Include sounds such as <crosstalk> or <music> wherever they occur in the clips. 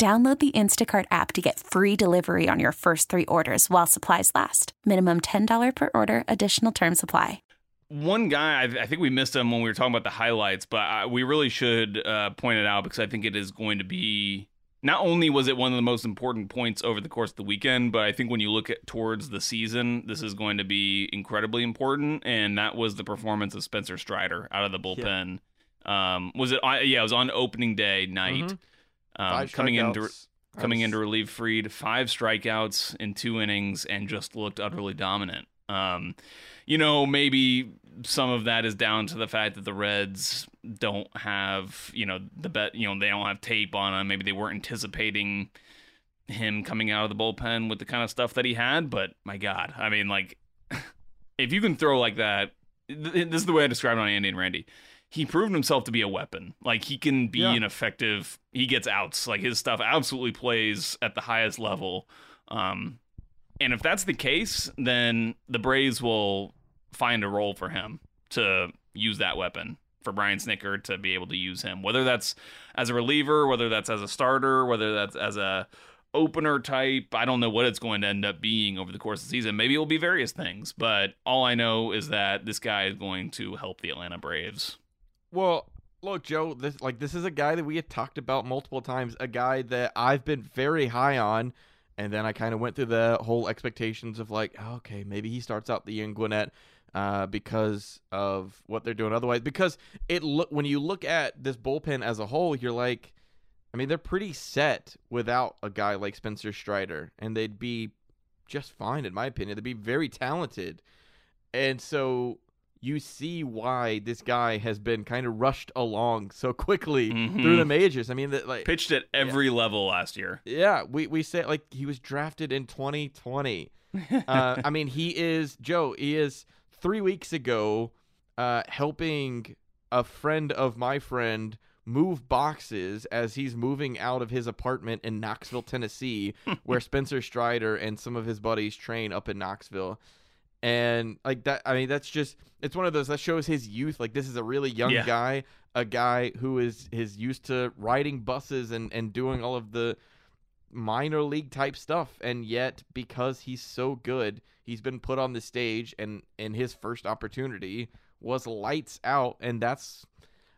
Download the Instacart app to get free delivery on your first three orders while supplies last. Minimum $10 per order, additional term supply. One guy, I, I think we missed him when we were talking about the highlights, but I, we really should uh, point it out because I think it is going to be. Not only was it one of the most important points over the course of the weekend, but I think when you look at towards the season, this is going to be incredibly important. And that was the performance of Spencer Strider out of the bullpen. Yeah. Um, was it? Yeah, it was on opening day night. Mm-hmm um, coming into coming in to relieve Fried, five strikeouts in two innings, and just looked utterly dominant. Um, you know, maybe some of that is down to the fact that the Reds don't have, you know, the bet, you know, they don't have tape on him. Maybe they weren't anticipating him coming out of the bullpen with the kind of stuff that he had. But my God, I mean, like, <laughs> if you can throw like that, this is the way I described it on Andy and Randy he proved himself to be a weapon. Like he can be yeah. an effective. He gets outs. Like his stuff absolutely plays at the highest level. Um, and if that's the case, then the Braves will find a role for him to use that weapon for Brian Snitker to be able to use him. Whether that's as a reliever, whether that's as a starter, whether that's as a opener type. I don't know what it's going to end up being over the course of the season. Maybe it'll be various things, but all I know is that this guy is going to help the Atlanta Braves. Well, look, Joe, this like this is a guy that we had talked about multiple times, a guy that I've been very high on, and then I kind of went through the whole expectations of like, okay, maybe he starts out the year in Gwinnett uh, because of what they're doing otherwise. Because it look when you look at this bullpen as a whole, you're like, I mean, they're pretty set without a guy like Spencer Strider, and they'd be just fine in my opinion. They'd be very talented, and so you see why this guy has been kind of rushed along so quickly mm-hmm. through the majors. I mean, the, like pitched at every yeah. level last year. Yeah, we we say like he was drafted in 2020. <laughs> uh, I mean, he is Joe. He is three weeks ago uh, helping a friend of my friend move boxes as he's moving out of his apartment in Knoxville, Tennessee, <laughs> where Spencer Strider and some of his buddies train up in Knoxville and like that i mean that's just it's one of those that shows his youth like this is a really young yeah. guy a guy who is is used to riding buses and and doing all of the minor league type stuff and yet because he's so good he's been put on the stage and and his first opportunity was lights out and that's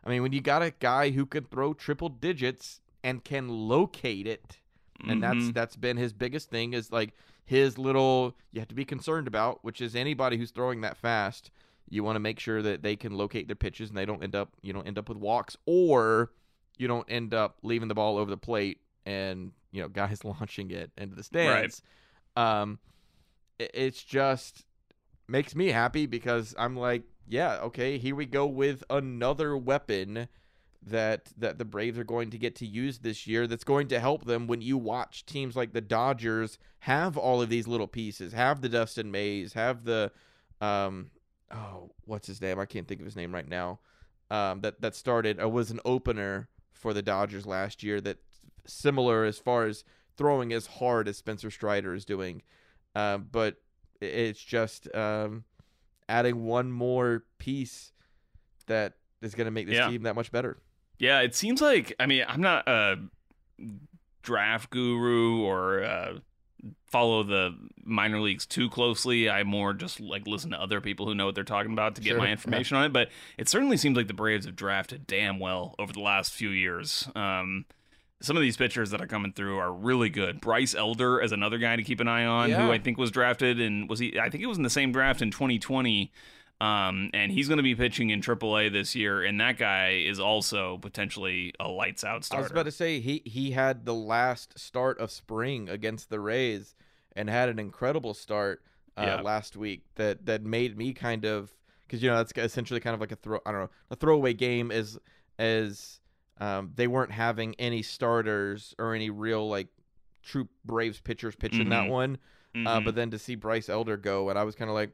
i mean when you got a guy who can throw triple digits and can locate it and mm-hmm. that's that's been his biggest thing is like his little you have to be concerned about, which is anybody who's throwing that fast. You want to make sure that they can locate their pitches and they don't end up you don't end up with walks or you don't end up leaving the ball over the plate and you know guys <laughs> launching it into the stands. Right. Um, it, it's just makes me happy because I'm like, yeah, okay, here we go with another weapon that that the Braves are going to get to use this year that's going to help them when you watch teams like the Dodgers have all of these little pieces, have the Dustin Mays, have the um oh, what's his name? I can't think of his name right now. Um that that started uh, was an opener for the Dodgers last year that similar as far as throwing as hard as Spencer Strider is doing. Um but it's just um adding one more piece that is going to make this yeah. team that much better. Yeah, it seems like I mean I'm not a draft guru or uh, follow the minor leagues too closely. I more just like listen to other people who know what they're talking about to get sure. my information on it. But it certainly seems like the Braves have drafted damn well over the last few years. Um, some of these pitchers that are coming through are really good. Bryce Elder is another guy to keep an eye on, yeah. who I think was drafted and was he? I think it was in the same draft in 2020. Um, and he's going to be pitching in AAA this year, and that guy is also potentially a lights out starter. I was about to say he he had the last start of spring against the Rays and had an incredible start. uh, Yeah. last week that that made me kind of because you know that's essentially kind of like a throw I don't know a throwaway game as as um, they weren't having any starters or any real like true Braves pitchers pitching that Mhm. one. Uh, Mhm. but then to see Bryce Elder go, and I was kind of like,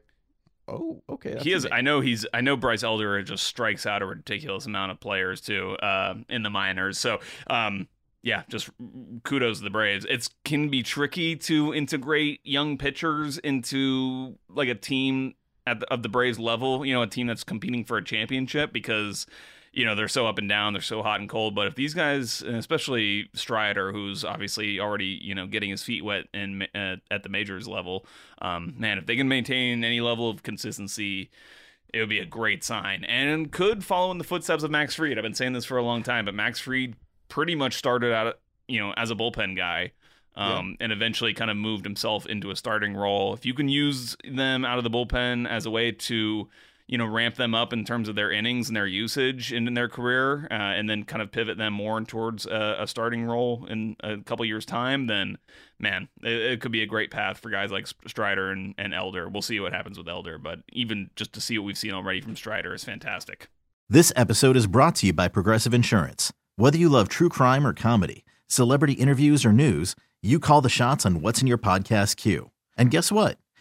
oh, okay. he is. amazing. I know he's. I know Bryce Elder just strikes out a ridiculous amount of players too uh, in the minors. So, um, yeah, just kudos to the Braves. It can be tricky to integrate young pitchers into like a team at the, of the Braves level. You know, a team that's competing for a championship because you know they're so up and down, they're so hot and cold. But if these guys, especially Strider, who's obviously already you know getting his feet wet in uh, at the majors level, um, man, if they can maintain any level of consistency, it would be a great sign and could follow in the footsteps of Max Fried. I've been saying this for a long time, but Max Fried pretty much started out, you know, as a bullpen guy. Um, and eventually kind of moved himself into a starting role. If you can use them out of the bullpen as a way to, you know, ramp them up in terms of their innings and their usage in, in their career, uh, and then kind of pivot them more towards a, a starting role in a couple years' time, then man, it, it could be a great path for guys like Strider and, and Elder. We'll see what happens with Elder, but even just to see what we've seen already from Strider is fantastic. This episode is brought to you by Progressive Insurance. Whether you love true crime or comedy, celebrity interviews or news, you call the shots on what's in your podcast queue. And guess what?